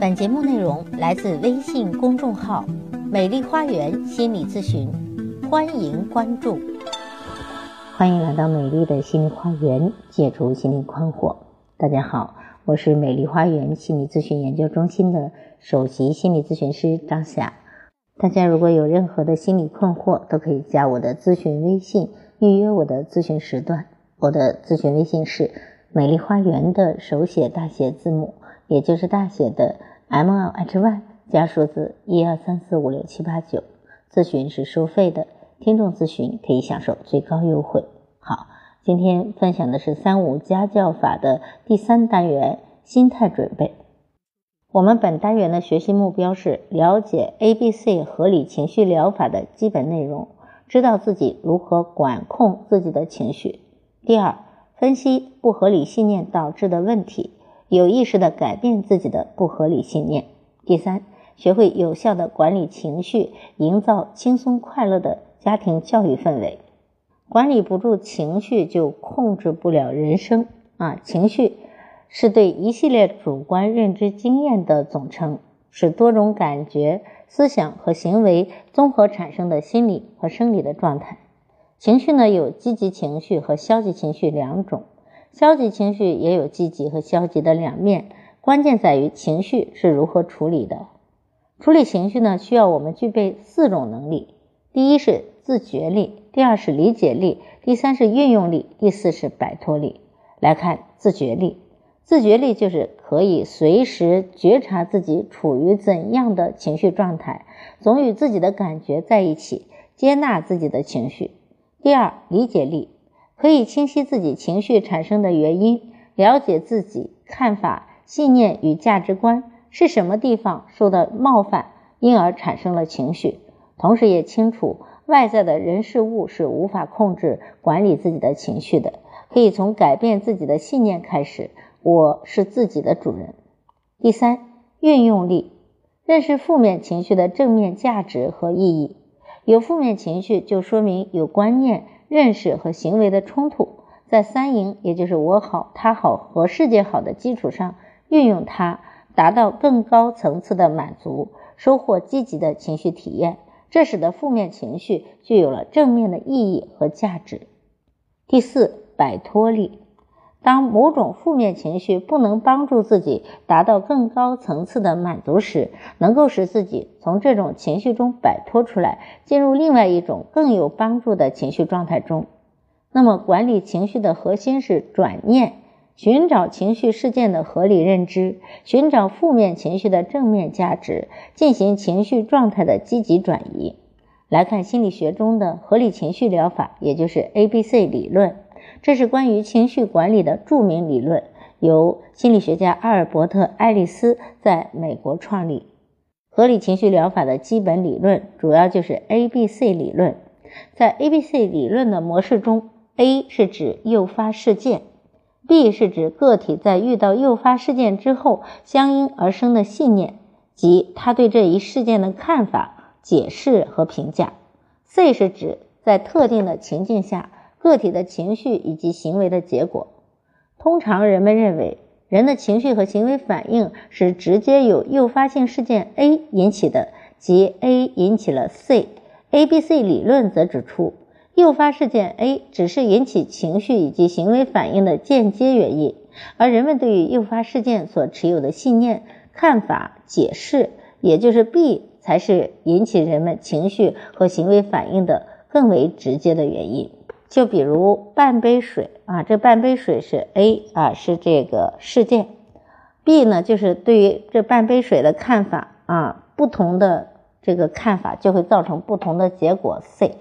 本节目内容来自微信公众号“美丽花园心理咨询”，欢迎关注。欢迎来到美丽的心理花园，解除心理困惑。大家好，我是美丽花园心理咨询研究中心的首席心理咨询师张霞。大家如果有任何的心理困惑，都可以加我的咨询微信，预约我的咨询时段。我的咨询微信是美丽花园的手写大写字母。也就是大写的 M L H Y 加数字一二三四五六七八九，咨询是收费的，听众咨询可以享受最高优惠。好，今天分享的是三五家教法的第三单元心态准备。我们本单元的学习目标是了解 A B C 合理情绪疗法的基本内容，知道自己如何管控自己的情绪。第二，分析不合理信念导致的问题。有意识的改变自己的不合理信念。第三，学会有效的管理情绪，营造轻松快乐的家庭教育氛围。管理不住情绪，就控制不了人生啊！情绪是对一系列主观认知经验的总称，是多种感觉、思想和行为综合产生的心理和生理的状态。情绪呢，有积极情绪和消极情绪两种。消极情绪也有积极和消极的两面，关键在于情绪是如何处理的。处理情绪呢，需要我们具备四种能力：第一是自觉力，第二是理解力，第三是运用力，第四是摆脱力。来看自觉力，自觉力就是可以随时觉察自己处于怎样的情绪状态，总与自己的感觉在一起，接纳自己的情绪。第二，理解力。可以清晰自己情绪产生的原因，了解自己看法、信念与价值观是什么地方受到冒犯，因而产生了情绪。同时也清楚外在的人事物是无法控制管理自己的情绪的，可以从改变自己的信念开始。我是自己的主人。第三，运用力，认识负面情绪的正面价值和意义。有负面情绪，就说明有观念。认识和行为的冲突，在三赢，也就是我好、他好和世界好的基础上，运用它，达到更高层次的满足，收获积极的情绪体验，这使得负面情绪具有了正面的意义和价值。第四，摆脱力。当某种负面情绪不能帮助自己达到更高层次的满足时，能够使自己从这种情绪中摆脱出来，进入另外一种更有帮助的情绪状态中。那么，管理情绪的核心是转念，寻找情绪事件的合理认知，寻找负面情绪的正面价值，进行情绪状态的积极转移。来看心理学中的合理情绪疗法，也就是 A B C 理论。这是关于情绪管理的著名理论，由心理学家阿尔伯特·爱丽丝在美国创立。合理情绪疗法的基本理论主要就是 A B C 理论。在 A B C 理论的模式中，A 是指诱发事件，B 是指个体在遇到诱发事件之后相应而生的信念即他对这一事件的看法、解释和评价；C 是指在特定的情境下。个体的情绪以及行为的结果，通常人们认为人的情绪和行为反应是直接由诱发性事件 A 引起的，即 A 引起了 C。A B C 理论则指出，诱发事件 A 只是引起情绪以及行为反应的间接原因，而人们对于诱发事件所持有的信念、看法、解释，也就是 B 才是引起人们情绪和行为反应的更为直接的原因。就比如半杯水啊，这半杯水是 A 啊，是这个事件；B 呢，就是对于这半杯水的看法啊，不同的这个看法就会造成不同的结果。C，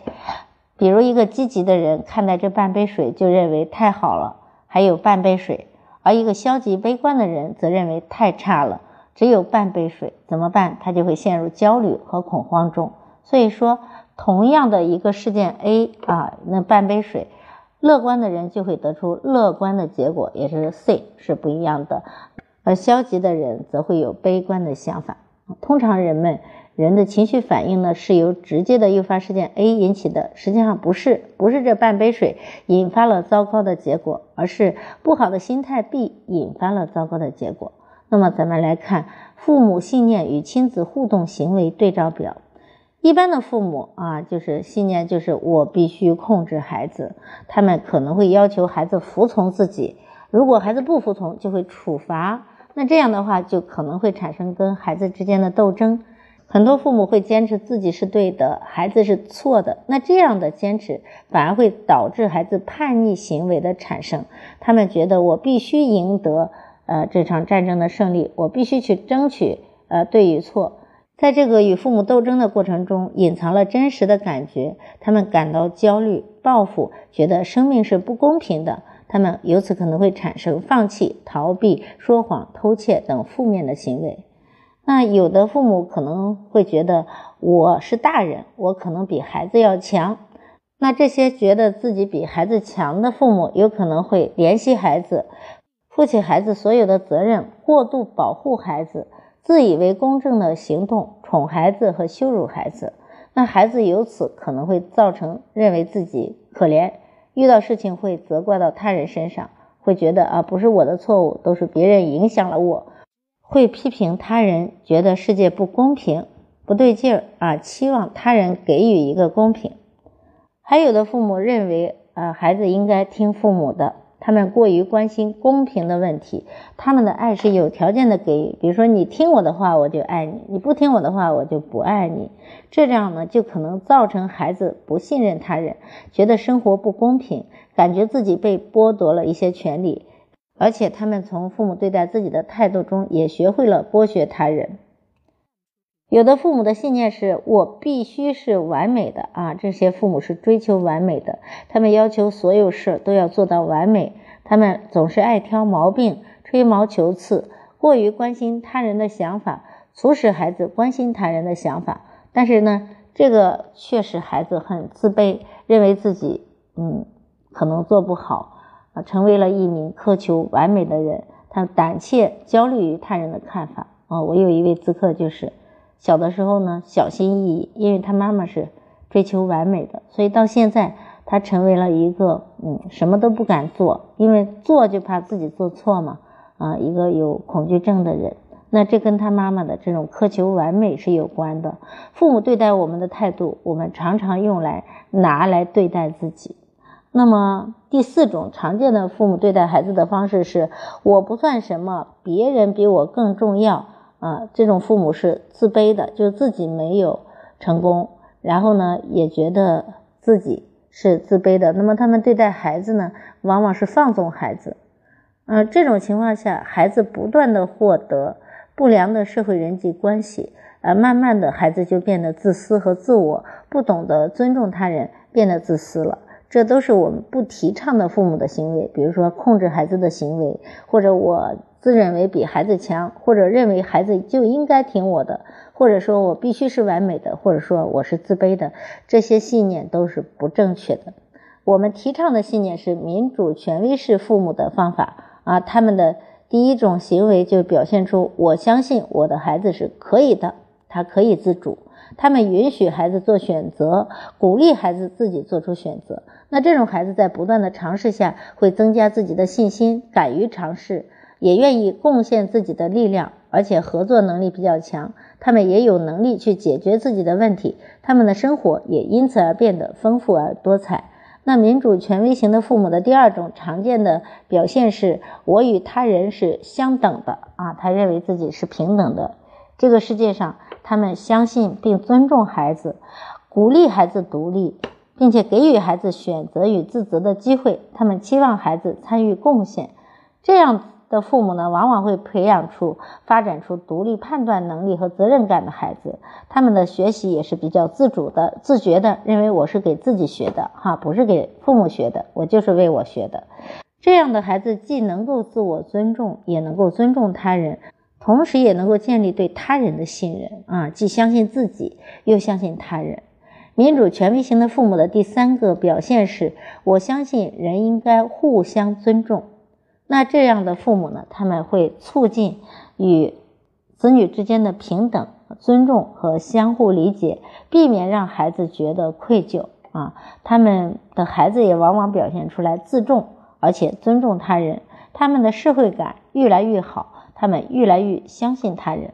比如一个积极的人看待这半杯水，就认为太好了，还有半杯水；而一个消极悲观的人则认为太差了，只有半杯水，怎么办？他就会陷入焦虑和恐慌中。所以说。同样的一个事件 A 啊，那半杯水，乐观的人就会得出乐观的结果，也是 C 是不一样的，而消极的人则会有悲观的想法。通常人们人的情绪反应呢是由直接的诱发事件 A 引起的，实际上不是，不是这半杯水引发了糟糕的结果，而是不好的心态 B 引发了糟糕的结果。那么咱们来看父母信念与亲子互动行为对照表。一般的父母啊，就是信念就是我必须控制孩子，他们可能会要求孩子服从自己，如果孩子不服从，就会处罚。那这样的话，就可能会产生跟孩子之间的斗争。很多父母会坚持自己是对的，孩子是错的。那这样的坚持反而会导致孩子叛逆行为的产生。他们觉得我必须赢得呃这场战争的胜利，我必须去争取呃对与错。在这个与父母斗争的过程中，隐藏了真实的感觉，他们感到焦虑、报复，觉得生命是不公平的。他们由此可能会产生放弃、逃避、说谎、偷窃等负面的行为。那有的父母可能会觉得我是大人，我可能比孩子要强。那这些觉得自己比孩子强的父母，有可能会怜惜孩子，负起孩子所有的责任，过度保护孩子。自以为公正的行动，宠孩子和羞辱孩子，那孩子由此可能会造成认为自己可怜，遇到事情会责怪到他人身上，会觉得啊不是我的错误，都是别人影响了我，会批评他人，觉得世界不公平，不对劲儿啊，期望他人给予一个公平。还有的父母认为啊孩子应该听父母的。他们过于关心公平的问题，他们的爱是有条件的给予，比如说你听我的话，我就爱你；你不听我的话，我就不爱你。这样呢，就可能造成孩子不信任他人，觉得生活不公平，感觉自己被剥夺了一些权利，而且他们从父母对待自己的态度中也学会了剥削他人。有的父母的信念是我必须是完美的啊，这些父母是追求完美的，他们要求所有事都要做到完美，他们总是爱挑毛病，吹毛求疵，过于关心他人的想法，促使孩子关心他人的想法。但是呢，这个却使孩子很自卑，认为自己嗯可能做不好啊，成为了一名苛求完美的人。他胆怯，焦虑于他人的看法啊。我有一位咨客就是。小的时候呢，小心翼翼，因为他妈妈是追求完美的，所以到现在他成为了一个嗯什么都不敢做，因为做就怕自己做错嘛啊，一个有恐惧症的人。那这跟他妈妈的这种苛求完美是有关的。父母对待我们的态度，我们常常用来拿来对待自己。那么第四种常见的父母对待孩子的方式是：我不算什么，别人比我更重要。啊，这种父母是自卑的，就自己没有成功，然后呢，也觉得自己是自卑的。那么他们对待孩子呢，往往是放纵孩子。嗯，这种情况下，孩子不断的获得不良的社会人际关系，呃，慢慢的孩子就变得自私和自我，不懂得尊重他人，变得自私了。这都是我们不提倡的父母的行为，比如说控制孩子的行为，或者我。自认为比孩子强，或者认为孩子就应该听我的，或者说我必须是完美的，或者说我是自卑的，这些信念都是不正确的。我们提倡的信念是民主权威式父母的方法啊，他们的第一种行为就表现出我相信我的孩子是可以的，他可以自主，他们允许孩子做选择，鼓励孩子自己做出选择。那这种孩子在不断的尝试下，会增加自己的信心，敢于尝试。也愿意贡献自己的力量，而且合作能力比较强。他们也有能力去解决自己的问题，他们的生活也因此而变得丰富而多彩。那民主权威型的父母的第二种常见的表现是：我与他人是相等的啊，他认为自己是平等的。这个世界上，他们相信并尊重孩子，鼓励孩子独立，并且给予孩子选择与自责的机会。他们期望孩子参与贡献，这样。的父母呢，往往会培养出、发展出独立判断能力和责任感的孩子。他们的学习也是比较自主的、自觉的，认为我是给自己学的，哈，不是给父母学的，我就是为我学的。这样的孩子既能够自我尊重，也能够尊重他人，同时也能够建立对他人的信任啊，既相信自己，又相信他人。民主权威型的父母的第三个表现是：我相信人应该互相尊重。那这样的父母呢？他们会促进与子女之间的平等、尊重和相互理解，避免让孩子觉得愧疚啊。他们的孩子也往往表现出来自重，而且尊重他人。他们的社会感越来越好，他们越来越相信他人。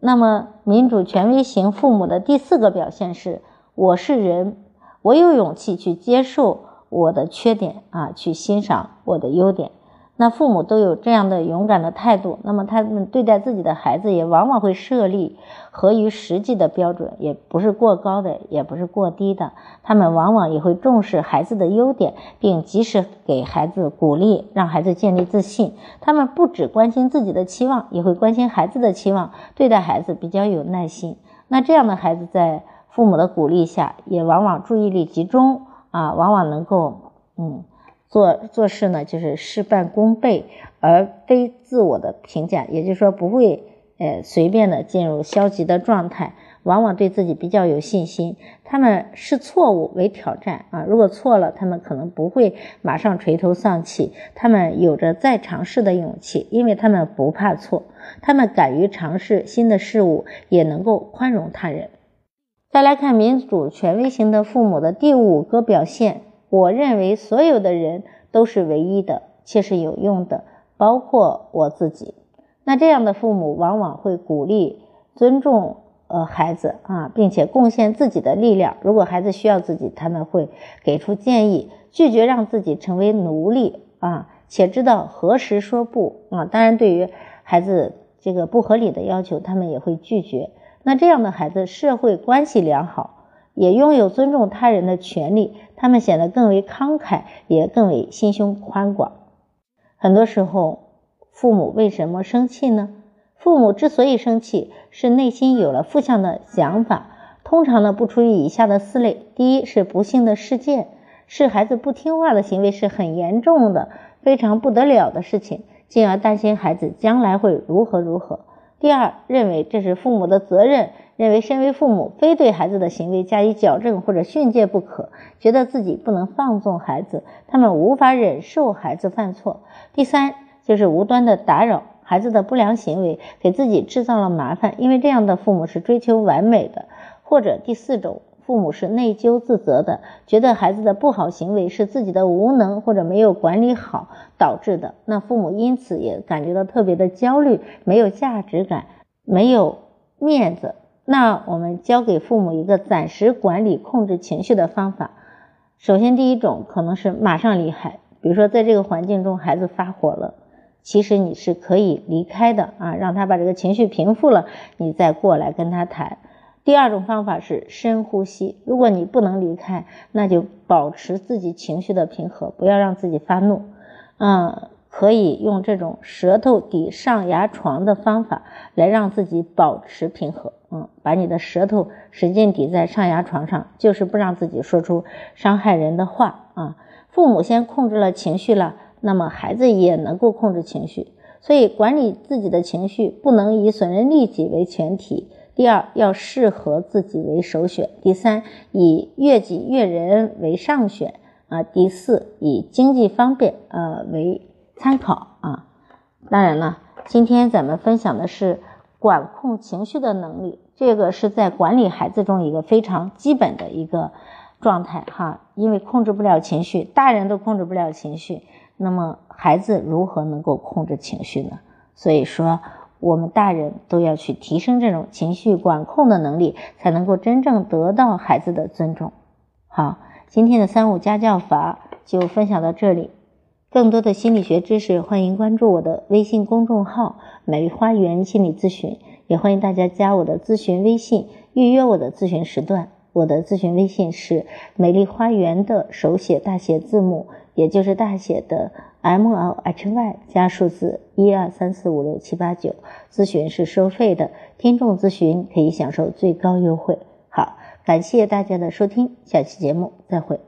那么，民主权威型父母的第四个表现是：我是人，我有勇气去接受我的缺点啊，去欣赏我的优点。那父母都有这样的勇敢的态度，那么他们对待自己的孩子也往往会设立合于实际的标准，也不是过高的，也不是过低的。他们往往也会重视孩子的优点，并及时给孩子鼓励，让孩子建立自信。他们不只关心自己的期望，也会关心孩子的期望，对待孩子比较有耐心。那这样的孩子在父母的鼓励下，也往往注意力集中啊，往往能够嗯。做做事呢，就是事半功倍，而非自我的评价，也就是说不会呃随便的进入消极的状态，往往对自己比较有信心。他们视错误为挑战啊，如果错了，他们可能不会马上垂头丧气，他们有着再尝试的勇气，因为他们不怕错，他们敢于尝试新的事物，也能够宽容他人。再来看民主权威型的父母的第五个表现。我认为所有的人都是唯一的，且是有用的，包括我自己。那这样的父母往往会鼓励、尊重呃孩子啊，并且贡献自己的力量。如果孩子需要自己，他们会给出建议，拒绝让自己成为奴隶啊，且知道何时说不啊。当然，对于孩子这个不合理的要求，他们也会拒绝。那这样的孩子，社会关系良好。也拥有尊重他人的权利，他们显得更为慷慨，也更为心胸宽广。很多时候，父母为什么生气呢？父母之所以生气，是内心有了负向的想法。通常呢，不出于以下的四类：第一是不幸的事件，是孩子不听话的行为是很严重的、非常不得了的事情，进而担心孩子将来会如何如何；第二，认为这是父母的责任。认为身为父母非对孩子的行为加以矫正或者训诫不可，觉得自己不能放纵孩子，他们无法忍受孩子犯错。第三就是无端的打扰孩子的不良行为，给自己制造了麻烦，因为这样的父母是追求完美的。或者第四种，父母是内疚自责的，觉得孩子的不好行为是自己的无能或者没有管理好导致的，那父母因此也感觉到特别的焦虑，没有价值感，没有面子。那我们教给父母一个暂时管理、控制情绪的方法。首先，第一种可能是马上离开，比如说在这个环境中，孩子发火了，其实你是可以离开的啊，让他把这个情绪平复了，你再过来跟他谈。第二种方法是深呼吸，如果你不能离开，那就保持自己情绪的平和，不要让自己发怒。嗯。可以用这种舌头抵上牙床的方法来让自己保持平和，嗯，把你的舌头使劲抵在上牙床上，就是不让自己说出伤害人的话啊。父母先控制了情绪了，那么孩子也能够控制情绪。所以管理自己的情绪不能以损人利己为前提。第二，要适合自己为首选。第三，以悦己悦人为上选啊。第四，以经济方便呃为。参考啊，当然了，今天咱们分享的是管控情绪的能力，这个是在管理孩子中一个非常基本的一个状态哈。因为控制不了情绪，大人都控制不了情绪，那么孩子如何能够控制情绪呢？所以说，我们大人都要去提升这种情绪管控的能力，才能够真正得到孩子的尊重。好，今天的三五家教法就分享到这里。更多的心理学知识，欢迎关注我的微信公众号“美丽花园心理咨询”，也欢迎大家加我的咨询微信，预约我的咨询时段。我的咨询微信是“美丽花园”的手写大写字母，也就是大写的 M L H Y 加数字一二三四五六七八九。咨询是收费的，听众咨询可以享受最高优惠。好，感谢大家的收听，下期节目再会。